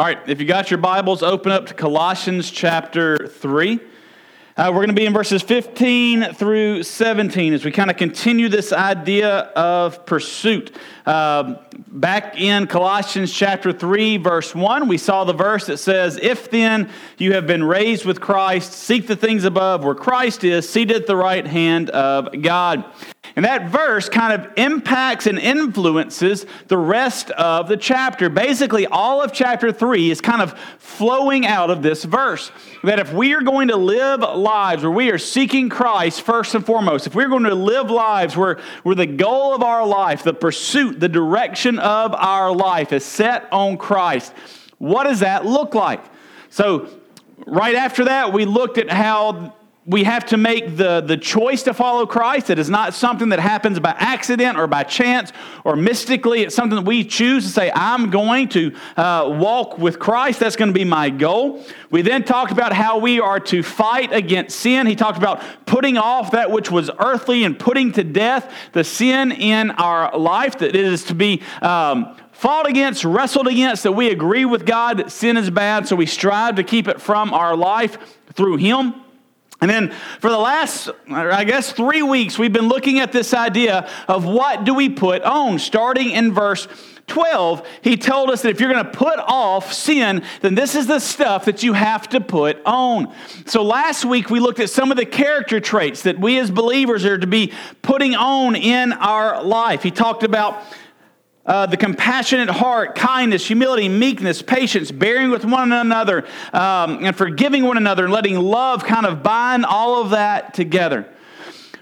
All right, if you got your Bibles, open up to Colossians chapter 3. Uh, we're going to be in verses 15 through 17 as we kind of continue this idea of pursuit. Uh, back in Colossians chapter 3, verse 1, we saw the verse that says, If then you have been raised with Christ, seek the things above where Christ is, seated at the right hand of God. And that verse kind of impacts and influences the rest of the chapter. Basically, all of chapter 3 is kind of flowing out of this verse. That if we are going to live lives where we are seeking Christ first and foremost, if we're going to live lives where, where the goal of our life, the pursuit, the direction of our life is set on Christ, what does that look like? So, right after that, we looked at how we have to make the, the choice to follow Christ. It is not something that happens by accident or by chance or mystically. It's something that we choose to say, I'm going to uh, walk with Christ. That's going to be my goal. We then talked about how we are to fight against sin. He talked about putting off that which was earthly and putting to death the sin in our life, that it is to be. Um, fought against, wrestled against, that we agree with God that sin is bad, so we strive to keep it from our life through Him. And then for the last, I guess, three weeks, we've been looking at this idea of what do we put on. Starting in verse 12, he told us that if you're going to put off sin, then this is the stuff that you have to put on. So last week, we looked at some of the character traits that we as believers are to be putting on in our life. He talked about uh, the compassionate heart, kindness, humility, meekness, patience, bearing with one another, um, and forgiving one another, and letting love kind of bind all of that together.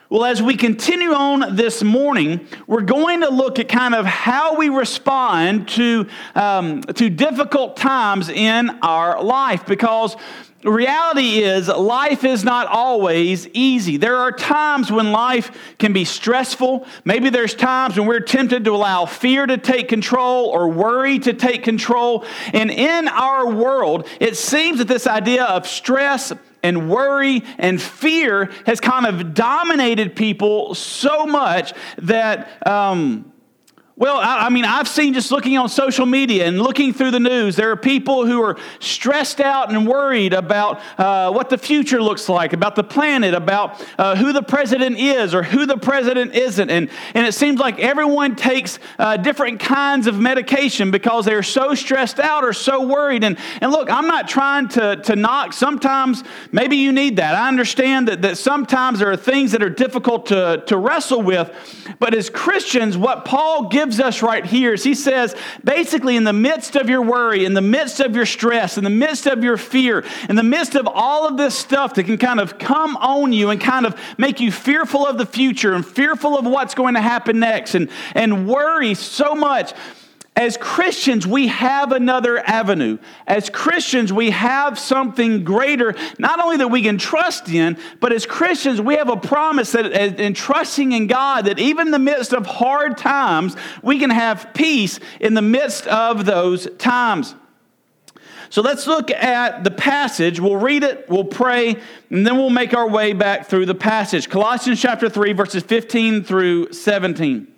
Well, as we continue on this morning, we're going to look at kind of how we respond to, um, to difficult times in our life because the reality is, life is not always easy. There are times when life can be stressful. Maybe there's times when we're tempted to allow fear to take control or worry to take control. And in our world, it seems that this idea of stress and worry and fear has kind of dominated people so much that. Um, well, I, I, mean, I've seen just looking on social media and looking through the news, there are people who are stressed out and worried about uh, what the future looks like, about the planet, about uh, who the president is or who the president isn't. And, and it seems like everyone takes uh, different kinds of medication because they're so stressed out or so worried. And, and look, I'm not trying to, to knock. Sometimes maybe you need that. I understand that, that sometimes there are things that are difficult to, to wrestle with. But as Christians, what Paul gives gives us right here is he says, basically, in the midst of your worry, in the midst of your stress, in the midst of your fear, in the midst of all of this stuff that can kind of come on you and kind of make you fearful of the future and fearful of what's going to happen next and, and worry so much, as Christians, we have another avenue. As Christians, we have something greater, not only that we can trust in, but as Christians, we have a promise that in trusting in God, that even in the midst of hard times, we can have peace in the midst of those times. So let's look at the passage. We'll read it, we'll pray, and then we'll make our way back through the passage. Colossians chapter 3, verses 15 through 17.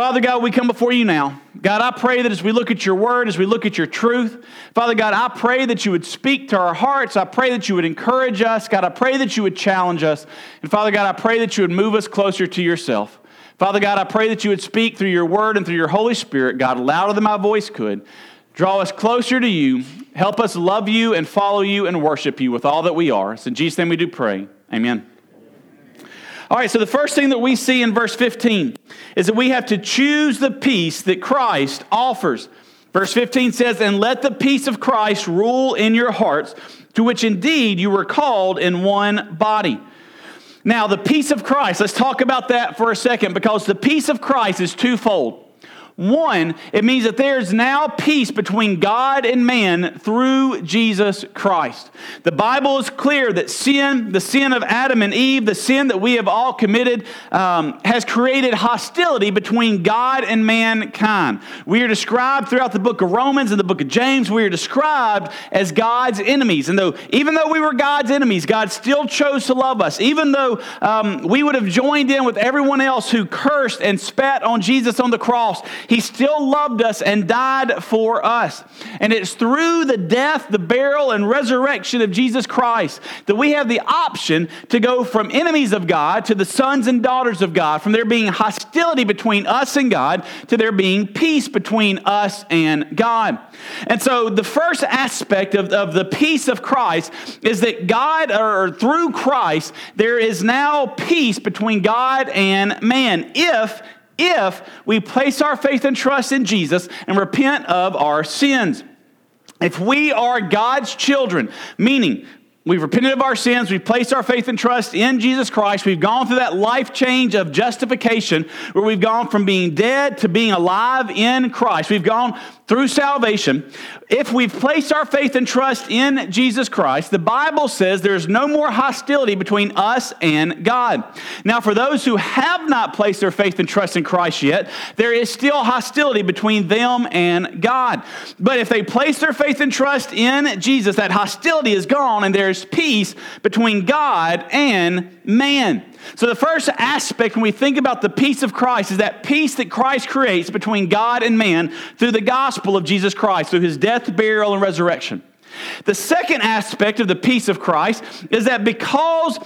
Father God, we come before you now. God, I pray that as we look at your word, as we look at your truth, Father God, I pray that you would speak to our hearts. I pray that you would encourage us. God, I pray that you would challenge us. And Father God, I pray that you would move us closer to yourself. Father God, I pray that you would speak through your word and through your Holy Spirit, God, louder than my voice could. Draw us closer to you. Help us love you and follow you and worship you with all that we are. It's in Jesus' name we do pray. Amen. All right, so the first thing that we see in verse 15 is that we have to choose the peace that Christ offers. Verse 15 says, And let the peace of Christ rule in your hearts, to which indeed you were called in one body. Now, the peace of Christ, let's talk about that for a second because the peace of Christ is twofold. One, it means that there's now peace between God and man through Jesus Christ. The Bible is clear that sin, the sin of Adam and Eve, the sin that we have all committed, um, has created hostility between God and mankind. We are described throughout the book of Romans and the book of James, we are described as God's enemies. And though, even though we were God's enemies, God still chose to love us. Even though um, we would have joined in with everyone else who cursed and spat on Jesus on the cross, he still loved us and died for us. And it's through the death, the burial, and resurrection of Jesus Christ that we have the option to go from enemies of God to the sons and daughters of God, from there being hostility between us and God to there being peace between us and God. And so the first aspect of, of the peace of Christ is that God, or through Christ, there is now peace between God and man if if we place our faith and trust in Jesus and repent of our sins. If we are God's children, meaning We've repented of our sins. We've placed our faith and trust in Jesus Christ. We've gone through that life change of justification where we've gone from being dead to being alive in Christ. We've gone through salvation, if we've placed our faith and trust in Jesus Christ, the Bible says there's no more hostility between us and God. Now, for those who have not placed their faith and trust in Christ yet, there is still hostility between them and God. But if they place their faith and trust in Jesus, that hostility is gone and there's peace between God and man. So, the first aspect when we think about the peace of Christ is that peace that Christ creates between God and man through the gospel of Jesus Christ, through his death, burial, and resurrection. The second aspect of the peace of Christ is that because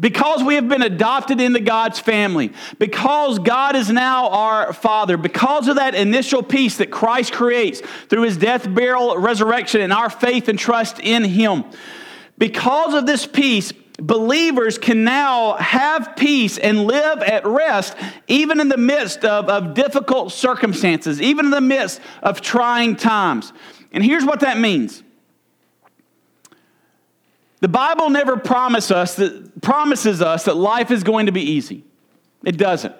because we have been adopted into God's family, because God is now our Father, because of that initial peace that Christ creates through his death, burial, resurrection, and our faith and trust in him, because of this peace, believers can now have peace and live at rest, even in the midst of, of difficult circumstances, even in the midst of trying times. And here's what that means. The Bible never promise us that, promises us that life is going to be easy. It doesn't.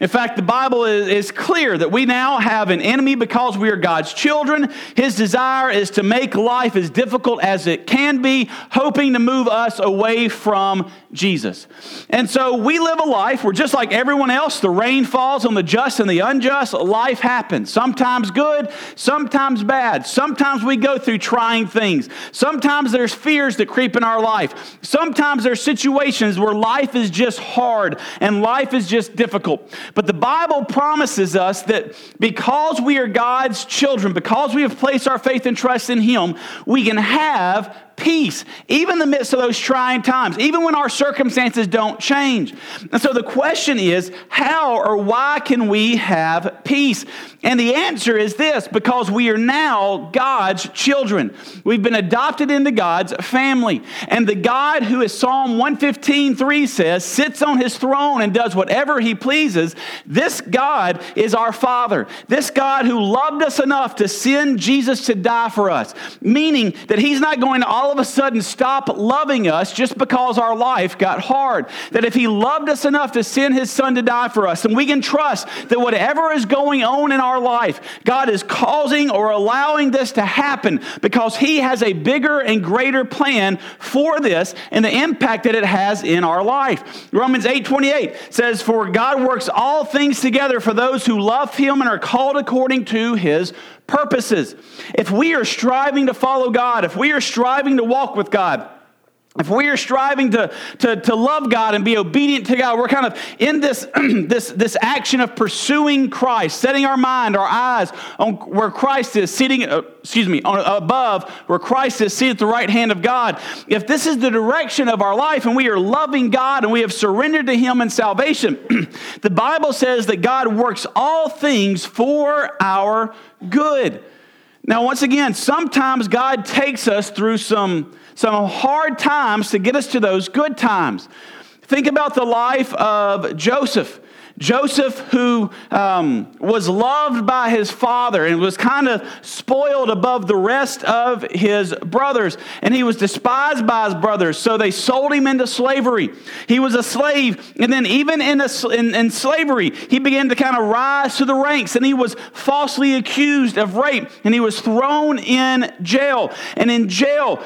In fact, the Bible is, is, clear that we now have an enemy because we are God's children. His desire is to make life as difficult as it can be, hoping to move us away from Jesus. And so we live a life where, just like everyone else, the rain falls on the just and the unjust. Life happens. Sometimes good, sometimes bad. Sometimes we go through trying things. Sometimes there's fears that creep in our life. Sometimes there's situations where life is just hard and life is just difficult. But the Bible promises us that because we are God's children, because we have placed our faith and trust in Him, we can have peace, even in the midst of those trying times, even when our circumstances don't change. And so the question is, how or why can we have peace? And the answer is this because we are now God's children. We've been adopted into God's family. And the God who, as Psalm 115 3 says, sits on his throne and does whatever he pleases, this God is our Father. This God who loved us enough to send Jesus to die for us, meaning that he's not going to all of a sudden stop loving us just because our life got hard. That if He loved us enough to send His Son to die for us, and we can trust that whatever is going on in our life, God is causing or allowing this to happen because He has a bigger and greater plan for this and the impact that it has in our life. Romans 8 28 says, For God works all things together for those who love Him and are called according to His purposes. If we are striving to follow God, if we are striving to walk with God, if we are striving to, to, to love God and be obedient to God, we're kind of in this, this, this action of pursuing Christ, setting our mind, our eyes on where Christ is sitting, uh, excuse me, on, above where Christ is seated at the right hand of God. If this is the direction of our life and we are loving God and we have surrendered to Him in salvation, the Bible says that God works all things for our good. Now, once again, sometimes God takes us through some some hard times to get us to those good times. Think about the life of Joseph. Joseph, who um, was loved by his father and was kind of spoiled above the rest of his brothers, and he was despised by his brothers, so they sold him into slavery. He was a slave, and then even in, a, in, in slavery, he began to kind of rise to the ranks, and he was falsely accused of rape, and he was thrown in jail. And in jail,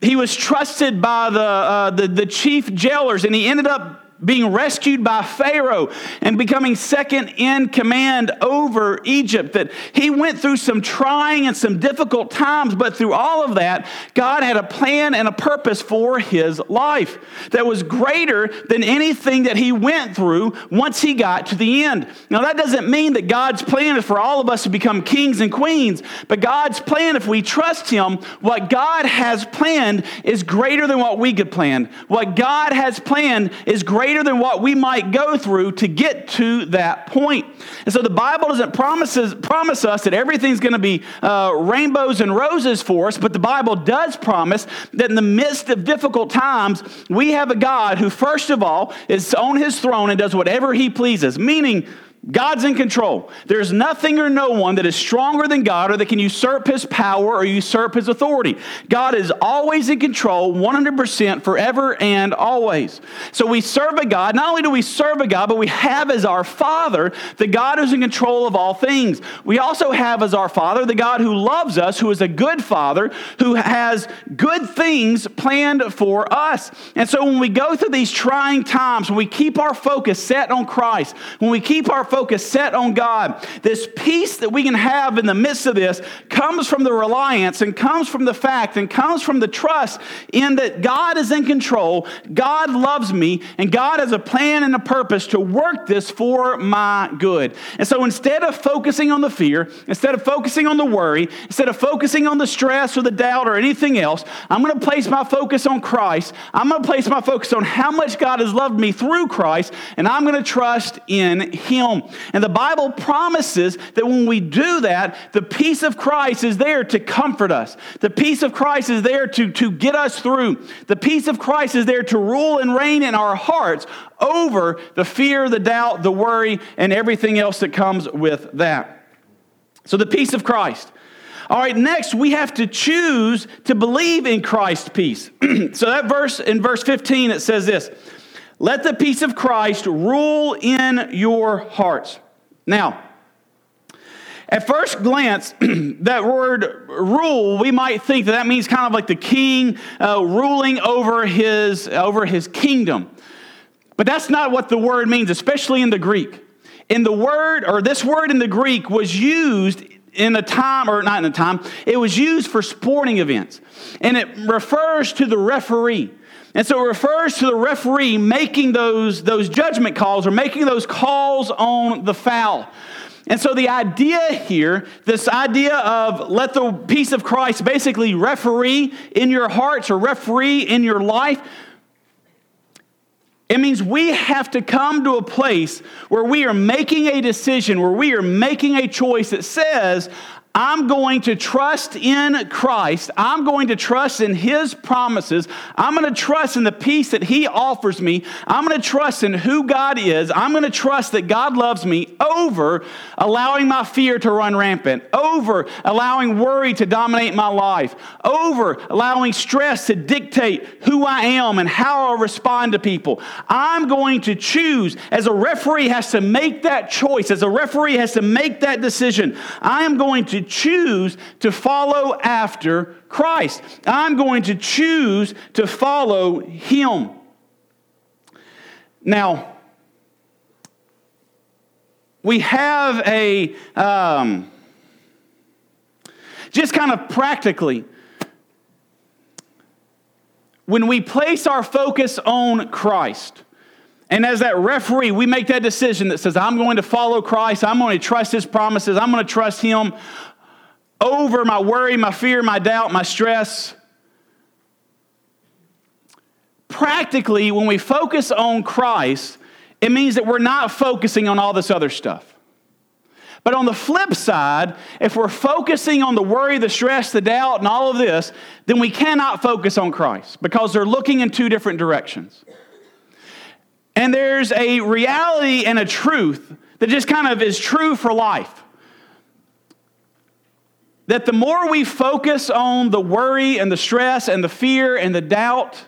he was trusted by the, uh, the, the chief jailers, and he ended up being rescued by Pharaoh and becoming second in command over Egypt. That he went through some trying and some difficult times, but through all of that, God had a plan and a purpose for his life that was greater than anything that he went through once he got to the end. Now, that doesn't mean that God's plan is for all of us to become kings and queens, but God's plan, if we trust him, what God has planned is greater than what we could plan. What God has planned is greater greater than what we might go through to get to that point. And so the Bible doesn't promises, promise us that everything's going to be uh, rainbows and roses for us, but the Bible does promise that in the midst of difficult times, we have a God who, first of all, is on his throne and does whatever he pleases, meaning God's in control. There's nothing or no one that is stronger than God or that can usurp his power or usurp his authority. God is always in control 100% forever and always. So we serve a God. Not only do we serve a God, but we have as our Father the God who's in control of all things. We also have as our Father the God who loves us, who is a good Father, who has good things planned for us. And so when we go through these trying times, when we keep our focus set on Christ, when we keep our focus set on God, this peace that we can have in the midst of this comes from the reliance and comes from the fact and comes from the trust in that God is in control, God loves me, and God has a plan and a purpose to work this for my good. And so instead of focusing on the fear, instead of focusing on the worry, instead of focusing on the stress or the doubt or anything else, I'm going to place my focus on Christ. I'm going to place my focus on how much God has loved me through Christ, and I'm going to trust in Him. And the Bible promises that when we do that, the peace of Christ is there to comfort us. The peace of Christ is there to, to get us through. The peace of Christ is there to rule and reign in our hearts over the fear, the doubt, the worry, and everything else that comes with that. So, the peace of Christ. All right, next we have to choose to believe in Christ's peace. so, that verse in verse 15, it says this let the peace of Christ rule in your hearts. Now, at first glance, that word rule, we might think that that means kind of like the king uh, ruling over his, over his kingdom. But that's not what the word means, especially in the Greek. In the word, or this word in the Greek was used in a time, or not in a time, it was used for sporting events. And it refers to the referee. And so it refers to the referee making those, those judgment calls or making those calls on the foul. And so the idea here, this idea of let the peace of Christ basically referee in your hearts or referee in your life, it means we have to come to a place where we are making a decision, where we are making a choice that says, I'm going to trust in Christ. I'm going to trust in His promises. I'm going to trust in the peace that He offers me. I'm going to trust in who God is. I'm going to trust that God loves me over allowing my fear to run rampant, over allowing worry to dominate my life, over allowing stress to dictate who I am and how I respond to people. I'm going to choose, as a referee has to make that choice, as a referee has to make that decision, I am going to choose to follow after Christ. I'm going to choose to follow Him. Now, we have a, um, just kind of practically, when we place our focus on Christ, and as that referee, we make that decision that says, I'm going to follow Christ, I'm going to trust His promises, I'm going to trust Him over my worry, my fear, my doubt, my stress. Practically, when we focus on Christ, it means that we're not focusing on all this other stuff. But on the flip side, if we're focusing on the worry, the stress, the doubt, and all of this, then we cannot focus on Christ because they're looking in two different directions. And there's a reality and a truth that just kind of is true for life. That the more we focus on the worry and the stress and the fear and the doubt,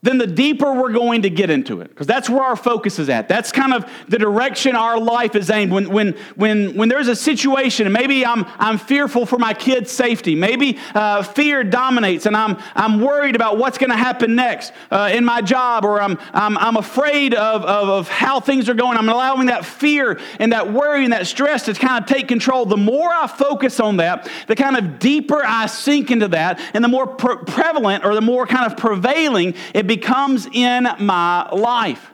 then the deeper we're going to get into it because that's where our focus is at. That's kind of the direction our life is aimed. When, when, when, when there's a situation and maybe i'm, I'm fearful for my kids safety. Maybe uh, fear dominates and i'm, I'm worried about what's going to happen next uh, in my job or i'm, I'm, I'm afraid of, of, of how things are going. I'm allowing that fear and that worry and that stress to kind of take control. The more i focus on that the kind of deeper i sink into that and the more pre- prevalent or the more kind of prevailing it becomes in my life.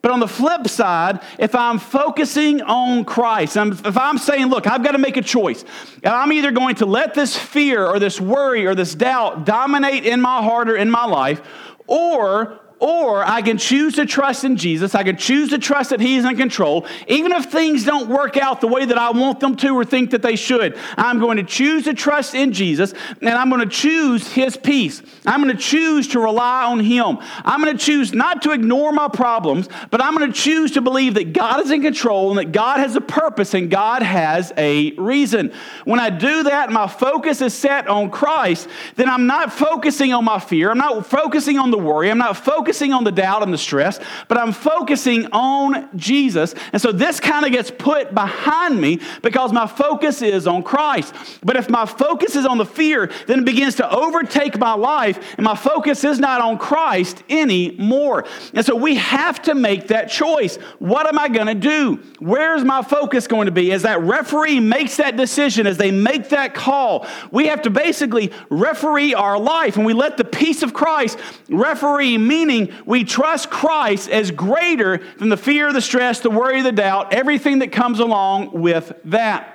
But on the flip side, if I'm focusing on Christ, if I'm saying, look, I've got to make a choice, and I'm either going to let this fear or this worry or this doubt dominate in my heart or in my life, or or I can choose to trust in Jesus. I can choose to trust that He's in control. Even if things don't work out the way that I want them to or think that they should, I'm going to choose to trust in Jesus and I'm going to choose His peace. I'm going to choose to rely on Him. I'm going to choose not to ignore my problems, but I'm going to choose to believe that God is in control and that God has a purpose and God has a reason. When I do that, my focus is set on Christ, then I'm not focusing on my fear. I'm not focusing on the worry. I'm not focusing focusing on the doubt and the stress, but I'm focusing on Jesus. And so this kind of gets put behind me because my focus is on Christ. But if my focus is on the fear, then it begins to overtake my life, and my focus is not on Christ anymore. And so we have to make that choice. What am I going to do? Where's my focus going to be? As that referee makes that decision, as they make that call, we have to basically referee our life, and we let the peace of Christ referee, meaning we trust Christ as greater than the fear, the stress, the worry, the doubt, everything that comes along with that.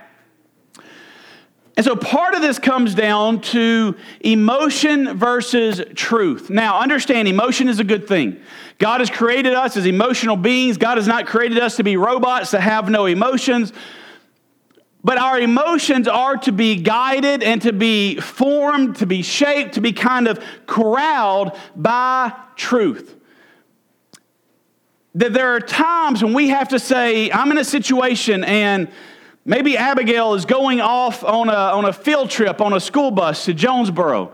And so part of this comes down to emotion versus truth. Now, understand emotion is a good thing. God has created us as emotional beings. God has not created us to be robots that have no emotions. But our emotions are to be guided and to be formed, to be shaped, to be kind of corralled by truth. That there are times when we have to say, I'm in a situation and maybe Abigail is going off on a, on a field trip on a school bus to Jonesboro.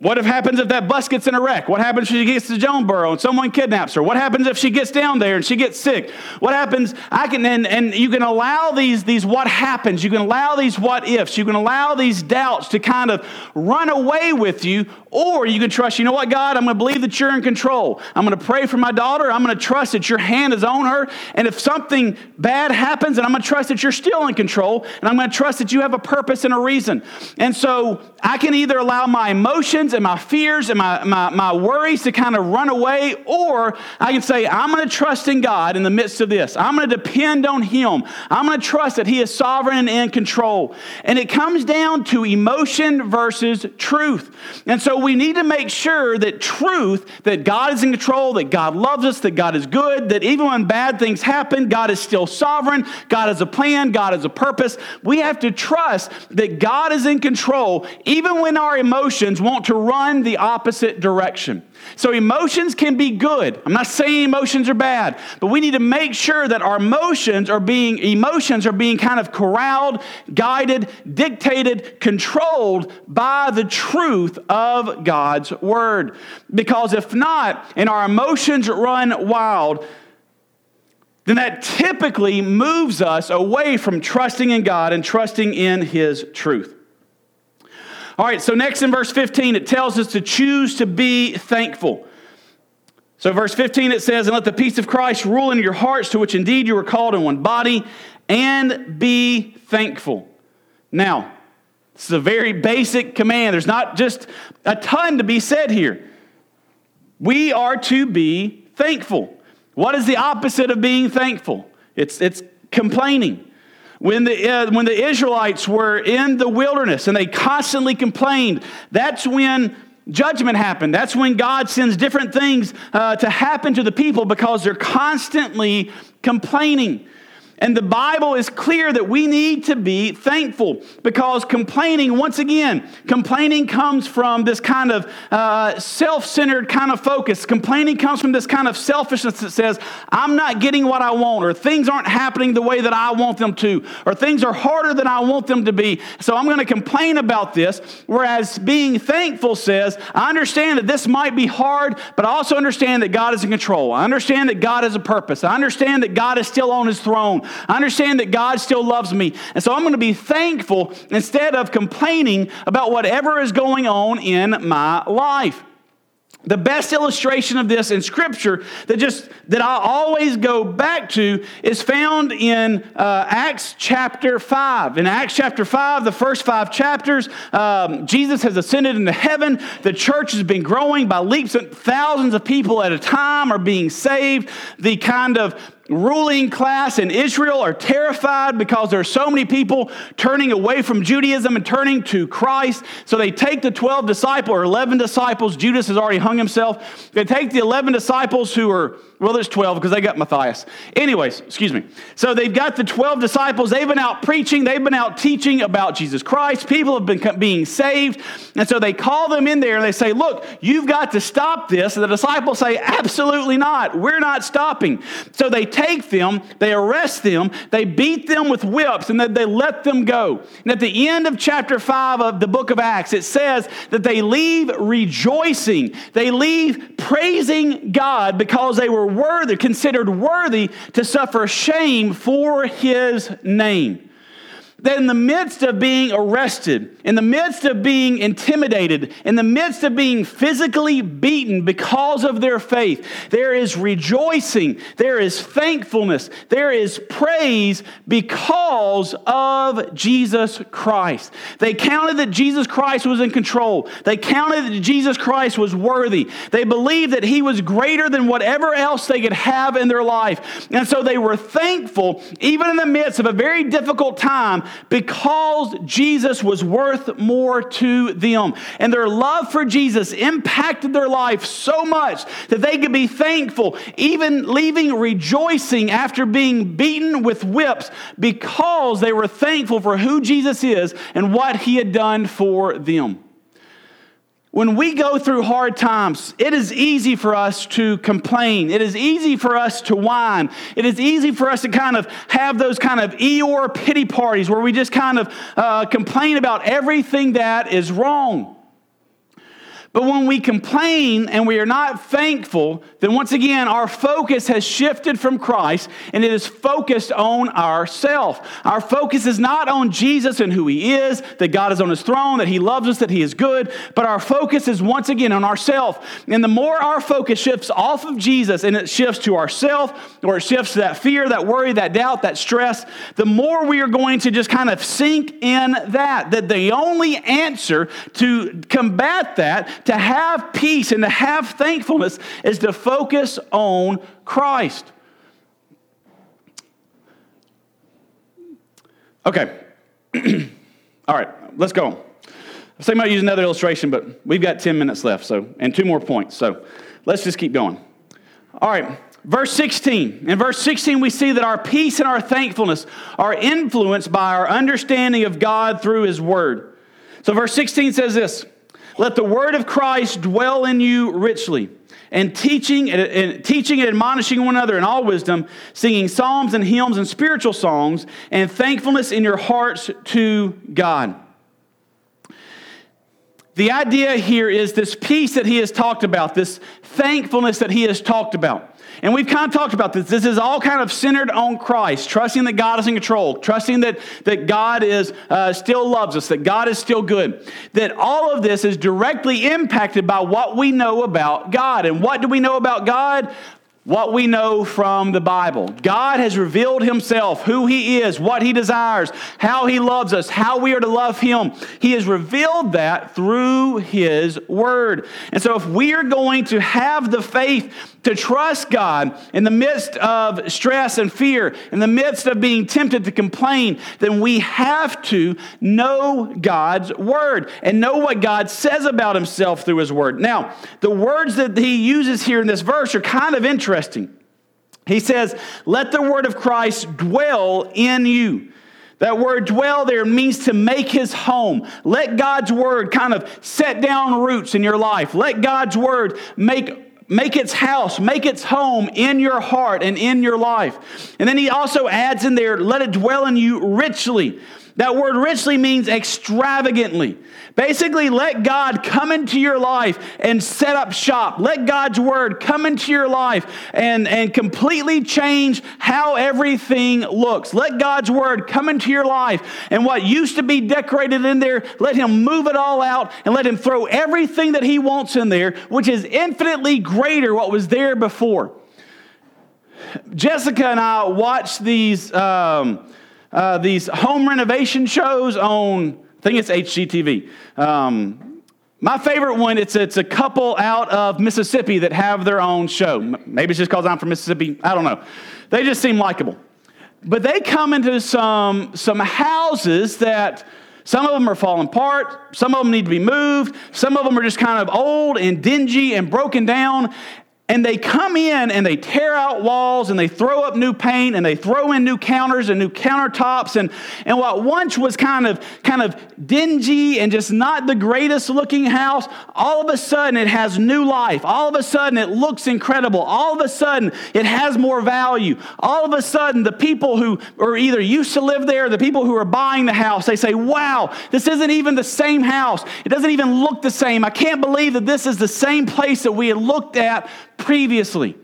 What if happens if that bus gets in a wreck? What happens if she gets to Jonesboro and someone kidnaps her? What happens if she gets down there and she gets sick? What happens? I can and, and you can allow these these what happens. You can allow these what ifs. You can allow these doubts to kind of run away with you, or you can trust. You know what, God? I'm going to believe that you're in control. I'm going to pray for my daughter. I'm going to trust that your hand is on her. And if something bad happens, and I'm going to trust that you're still in control, and I'm going to trust that you have a purpose and a reason. And so I can either allow my emotions and my fears and my, my, my worries to kind of run away, or I can say, I'm going to trust in God in the midst of this. I'm going to depend on Him. I'm going to trust that He is sovereign and in control. And it comes down to emotion versus truth. And so we need to make sure that truth, that God is in control, that God loves us, that God is good, that even when bad things happen, God is still sovereign, God has a plan, God has a purpose. We have to trust that God is in control, even when our emotions want to run the opposite direction. So emotions can be good. I'm not saying emotions are bad, but we need to make sure that our emotions are being emotions are being kind of corralled, guided, dictated, controlled by the truth of God's word. Because if not, and our emotions run wild, then that typically moves us away from trusting in God and trusting in his truth. All right, so next in verse 15, it tells us to choose to be thankful. So, verse 15, it says, And let the peace of Christ rule in your hearts, to which indeed you were called in one body, and be thankful. Now, is a very basic command. There's not just a ton to be said here. We are to be thankful. What is the opposite of being thankful? It's, it's complaining. When the, uh, when the Israelites were in the wilderness and they constantly complained, that's when judgment happened. That's when God sends different things uh, to happen to the people because they're constantly complaining. And the Bible is clear that we need to be thankful because complaining, once again, complaining comes from this kind of uh, self centered kind of focus. Complaining comes from this kind of selfishness that says, I'm not getting what I want, or things aren't happening the way that I want them to, or things are harder than I want them to be. So I'm going to complain about this. Whereas being thankful says, I understand that this might be hard, but I also understand that God is in control. I understand that God has a purpose. I understand that God is still on his throne. I understand that God still loves me. And so I'm going to be thankful instead of complaining about whatever is going on in my life. The best illustration of this in Scripture that just that I always go back to is found in uh, Acts chapter five. In Acts chapter five, the first five chapters, um, Jesus has ascended into heaven. The church has been growing by leaps, and thousands of people at a time are being saved. The kind of ruling class in Israel are terrified because there are so many people turning away from Judaism and turning to Christ. So they take the 12 disciples or 11 disciples. Judas has already hung himself. They take the 11 disciples who are well, there's 12 because they got Matthias. Anyways, excuse me. So they've got the 12 disciples. They've been out preaching, they've been out teaching about Jesus Christ. People have been being saved. And so they call them in there and they say, Look, you've got to stop this. And the disciples say, Absolutely not. We're not stopping. So they take them, they arrest them, they beat them with whips, and then they let them go. And at the end of chapter 5 of the book of Acts, it says that they leave rejoicing, they leave praising God because they were worthy, considered worthy to suffer shame for his name that in the midst of being arrested, in the midst of being intimidated, in the midst of being physically beaten because of their faith, there is rejoicing, there is thankfulness, there is praise because of Jesus Christ. They counted that Jesus Christ was in control, they counted that Jesus Christ was worthy, they believed that he was greater than whatever else they could have in their life. And so they were thankful, even in the midst of a very difficult time because Jesus was worth more to them. And their love for Jesus impacted their life so much that they could be thankful, even leaving rejoicing after being beaten with whips because they were thankful for who Jesus is and what he had done for them. When we go through hard times, it is easy for us to complain. It is easy for us to whine. It is easy for us to kind of have those kind of Eeyore pity parties where we just kind of uh, complain about everything that is wrong. But when we complain and we are not thankful, then once again, our focus has shifted from Christ and it is focused on ourself. Our focus is not on Jesus and who he is, that God is on his throne, that he loves us, that he is good, but our focus is once again on ourself. And the more our focus shifts off of Jesus and it shifts to ourself, or it shifts to that fear, that worry, that doubt, that stress, the more we are going to just kind of sink in that. That the only answer to combat that to have peace and to have thankfulness is to focus on Christ. Okay. All right, let's go. I was thinking about using another illustration, but we've got 10 minutes left, so and two more points. So let's just keep going. All right, verse 16. In verse 16, we see that our peace and our thankfulness are influenced by our understanding of God through His Word. So verse 16 says this let the word of Christ dwell in you richly, and teaching and, teaching and admonishing one another in all wisdom, singing psalms and hymns and spiritual songs, and thankfulness in your hearts to God. The idea here is this peace that he has talked about, this thankfulness that he has talked about. And we've kind of talked about this. This is all kind of centered on Christ, trusting that God is in control, trusting that, that God is uh, still loves us, that God is still good. That all of this is directly impacted by what we know about God. And what do we know about God? What we know from the Bible. God has revealed Himself, who He is, what He desires, how He loves us, how we are to love Him. He has revealed that through His Word. And so, if we are going to have the faith to trust God in the midst of stress and fear, in the midst of being tempted to complain, then we have to know God's Word and know what God says about Himself through His Word. Now, the words that He uses here in this verse are kind of interesting interesting. He says, Let the word of Christ dwell in you. That word dwell there means to make his home. Let God's word kind of set down roots in your life. Let God's word make, make its house, make its home in your heart and in your life. And then he also adds in there, let it dwell in you richly. That word richly means extravagantly. Basically, let God come into your life and set up shop. Let God's word come into your life and, and completely change how everything looks. Let God's word come into your life and what used to be decorated in there, let Him move it all out and let Him throw everything that He wants in there, which is infinitely greater what was there before. Jessica and I watched these. Um, uh, these home renovation shows on, I think it's HGTV. Um, my favorite one, it's, it's a couple out of Mississippi that have their own show. Maybe it's just because I'm from Mississippi. I don't know. They just seem likable. But they come into some, some houses that some of them are falling apart. Some of them need to be moved. Some of them are just kind of old and dingy and broken down. And they come in and they tear out walls and they throw up new paint and they throw in new counters and new countertops. And, and what once was kind of, kind of dingy and just not the greatest looking house, all of a sudden it has new life. All of a sudden it looks incredible. All of a sudden it has more value. All of a sudden the people who are either used to live there, the people who are buying the house, they say, wow, this isn't even the same house. It doesn't even look the same. I can't believe that this is the same place that we had looked at previously.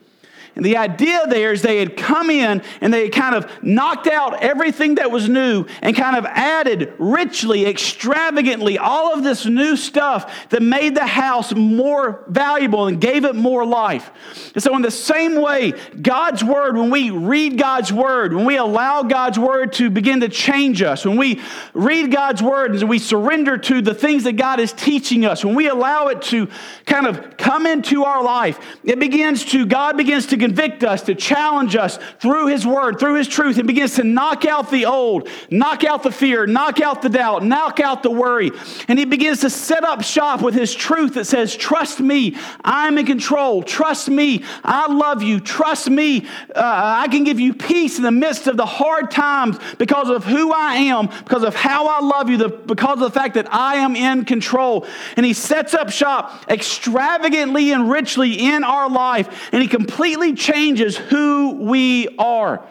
And the idea there is they had come in and they had kind of knocked out everything that was new and kind of added richly, extravagantly all of this new stuff that made the house more valuable and gave it more life. And so, in the same way, God's Word, when we read God's Word, when we allow God's Word to begin to change us, when we read God's Word and we surrender to the things that God is teaching us, when we allow it to kind of come into our life, it begins to, God begins to convict us, to challenge us through His Word, through His truth, and begins to knock out the old, knock out the fear, knock out the doubt, knock out the worry. And He begins to set up shop with His truth that says, Trust me, I'm in control. Trust me, I love you. Trust me, uh, I can give you peace in the midst of the hard times because of who I am, because of how I love you, the, because of the fact that I am in control. And He sets up shop extravagantly and richly in our life, and He completely changes who we are.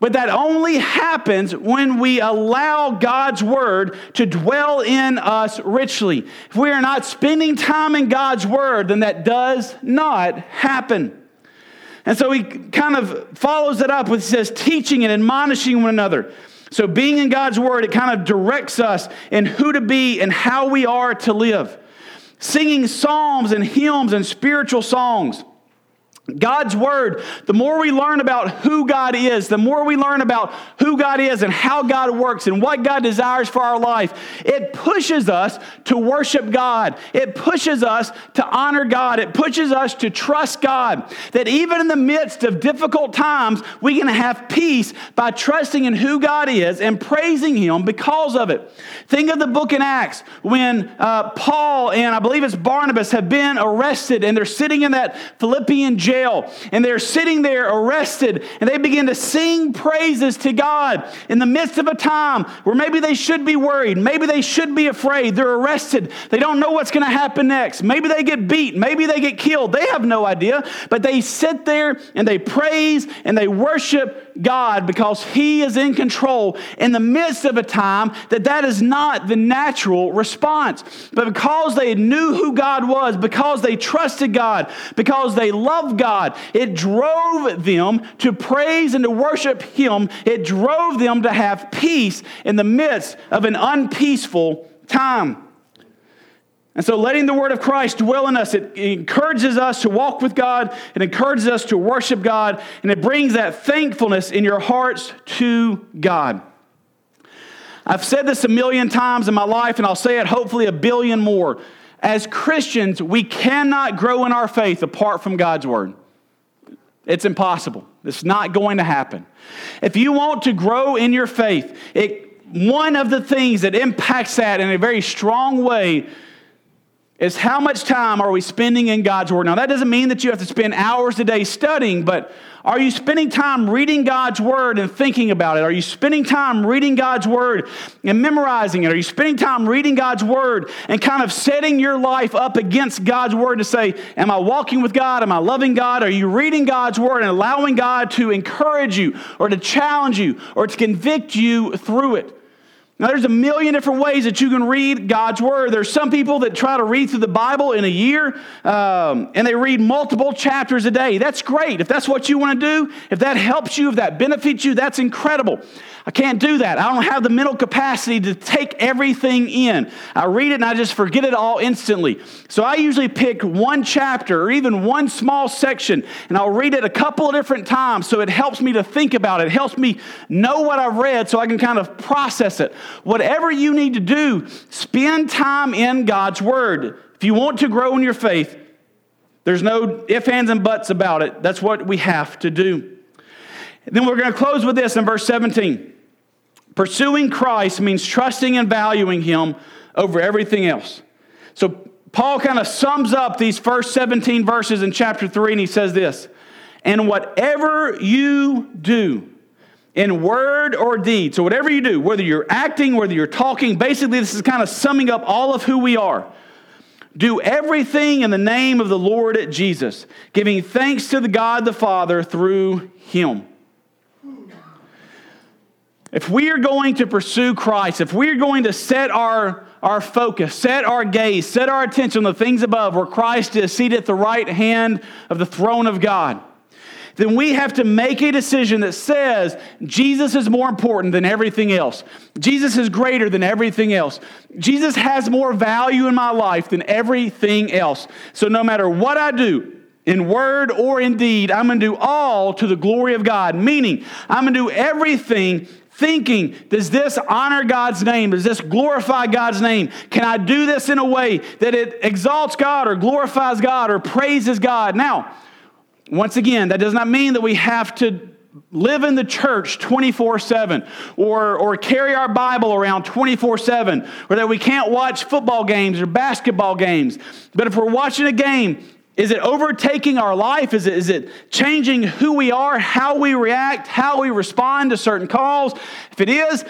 But that only happens when we allow God's word to dwell in us richly. If we are not spending time in God's word, then that does not happen. And so he kind of follows it up with says teaching and admonishing one another. So being in God's word, it kind of directs us in who to be and how we are to live. Singing psalms and hymns and spiritual songs God's word, the more we learn about who God is, the more we learn about who God is and how God works and what God desires for our life, it pushes us to worship God. It pushes us to honor God. It pushes us to trust God. That even in the midst of difficult times, we can have peace by trusting in who God is and praising Him because of it. Think of the book in Acts when uh, Paul and I believe it's Barnabas have been arrested and they're sitting in that Philippian jail jail and they're sitting there arrested and they begin to sing praises to God in the midst of a time where maybe they should be worried, maybe they should be afraid. They're arrested, they don't know what's going to happen next. Maybe they get beat, maybe they get killed. They have no idea, but they sit there and they praise and they worship God because He is in control in the midst of a time that that is not the natural response. But because they knew who God was, because they trusted God, because they loved God, it drove them to praise and to worship Him. It drove them to have peace in the midst of an unpeaceful time. And so, letting the word of Christ dwell in us, it encourages us to walk with God, it encourages us to worship God, and it brings that thankfulness in your hearts to God. I've said this a million times in my life, and I'll say it hopefully a billion more. As Christians, we cannot grow in our faith apart from God's word. It's impossible. It's not going to happen. If you want to grow in your faith, it, one of the things that impacts that in a very strong way is how much time are we spending in God's Word? Now, that doesn't mean that you have to spend hours a day studying, but are you spending time reading God's Word and thinking about it? Are you spending time reading God's Word and memorizing it? Are you spending time reading God's Word and kind of setting your life up against God's Word to say, Am I walking with God? Am I loving God? Are you reading God's Word and allowing God to encourage you or to challenge you or to convict you through it? Now, there's a million different ways that you can read God's Word. There's some people that try to read through the Bible in a year um, and they read multiple chapters a day. That's great. If that's what you want to do, if that helps you, if that benefits you, that's incredible. I can't do that. I don't have the mental capacity to take everything in. I read it and I just forget it all instantly. So I usually pick one chapter or even one small section and I'll read it a couple of different times so it helps me to think about it. It helps me know what I've read so I can kind of process it. Whatever you need to do, spend time in God's Word. If you want to grow in your faith, there's no ifs, ands, and buts about it. That's what we have to do. And then we're going to close with this in verse 17. Pursuing Christ means trusting and valuing Him over everything else. So Paul kind of sums up these first 17 verses in chapter 3, and he says this And whatever you do, in word or deed, so whatever you do, whether you're acting, whether you're talking, basically, this is kind of summing up all of who we are. Do everything in the name of the Lord Jesus, giving thanks to the God the Father through Him. If we are going to pursue Christ, if we are going to set our, our focus, set our gaze, set our attention on the things above where Christ is seated at the right hand of the throne of God, then we have to make a decision that says Jesus is more important than everything else. Jesus is greater than everything else. Jesus has more value in my life than everything else. So no matter what I do, in word or in deed, I'm going to do all to the glory of God, meaning I'm going to do everything thinking, does this honor God's name? Does this glorify God's name? Can I do this in a way that it exalts God or glorifies God or praises God? Now, once again, that does not mean that we have to live in the church 24 7 or, or carry our Bible around 24 7 or that we can't watch football games or basketball games. But if we're watching a game, is it overtaking our life? Is it, is it changing who we are, how we react, how we respond to certain calls? If it is,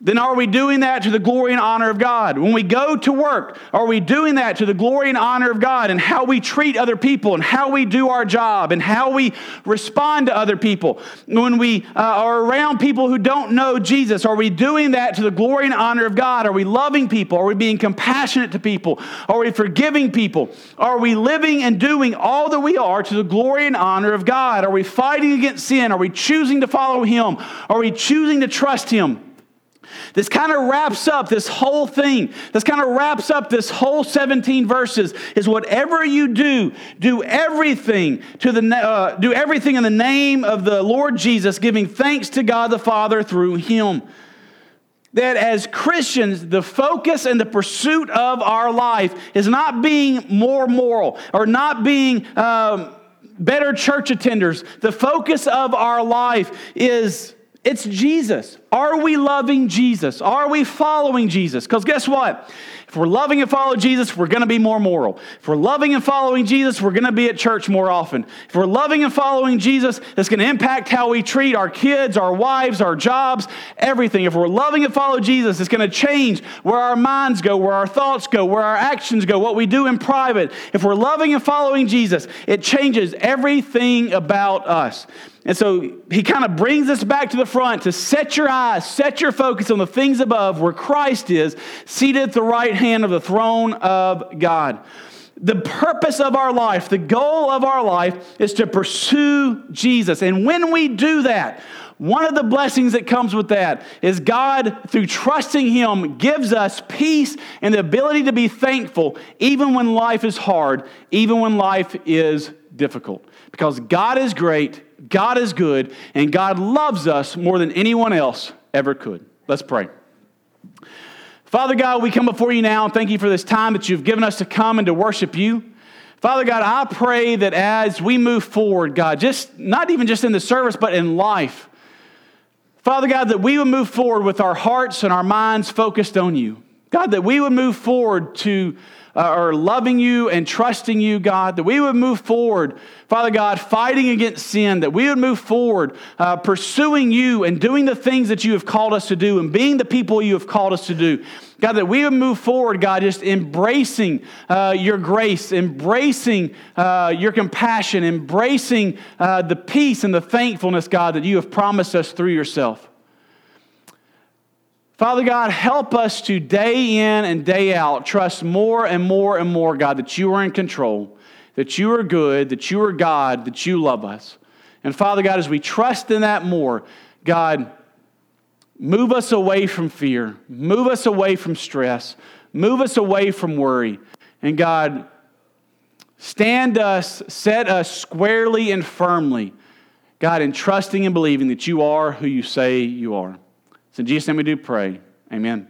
then are we doing that to the glory and honor of God? When we go to work, are we doing that to the glory and honor of God and how we treat other people and how we do our job and how we respond to other people? When we uh, are around people who don't know Jesus, are we doing that to the glory and honor of God? Are we loving people? Are we being compassionate to people? Are we forgiving people? Are we living and doing all that we are to the glory and honor of God? Are we fighting against sin? Are we choosing to follow Him? Are we choosing to trust Him? This kind of wraps up this whole thing. This kind of wraps up this whole 17 verses is whatever you do, do everything to the uh, do everything in the name of the Lord Jesus, giving thanks to God the Father through him. That as Christians, the focus and the pursuit of our life is not being more moral or not being um, better church attenders. The focus of our life is it's Jesus. Are we loving Jesus? Are we following Jesus? Because guess what? If we're loving and following Jesus, we're going to be more moral. If we're loving and following Jesus, we're going to be at church more often. If we're loving and following Jesus, it's going to impact how we treat our kids, our wives, our jobs, everything. If we're loving and follow Jesus, it's going to change where our minds go, where our thoughts go, where our actions go, what we do in private. If we're loving and following Jesus, it changes everything about us. And so he kind of brings us back to the front to set your eyes, set your focus on the things above where Christ is, seated at the right hand of the throne of God. The purpose of our life, the goal of our life is to pursue Jesus. And when we do that, one of the blessings that comes with that is God, through trusting Him, gives us peace and the ability to be thankful even when life is hard, even when life is difficult. Because God is great God is good, and God loves us more than anyone else ever could. Let's pray. Father God, we come before you now and thank you for this time that you've given us to come and to worship you. Father God, I pray that as we move forward, God, just not even just in the service, but in life, Father God, that we would move forward with our hearts and our minds focused on you. God, that we would move forward to uh, or loving you and trusting you, God, that we would move forward, Father God, fighting against sin, that we would move forward, uh, pursuing you and doing the things that you have called us to do and being the people you have called us to do. God, that we would move forward, God, just embracing uh, your grace, embracing uh, your compassion, embracing uh, the peace and the thankfulness, God, that you have promised us through yourself. Father God, help us to day in and day out trust more and more and more, God, that you are in control, that you are good, that you are God, that you love us. And Father God, as we trust in that more, God, move us away from fear, move us away from stress, move us away from worry. And God, stand us, set us squarely and firmly, God, in trusting and believing that you are who you say you are. In Jesus' name we do pray. Amen.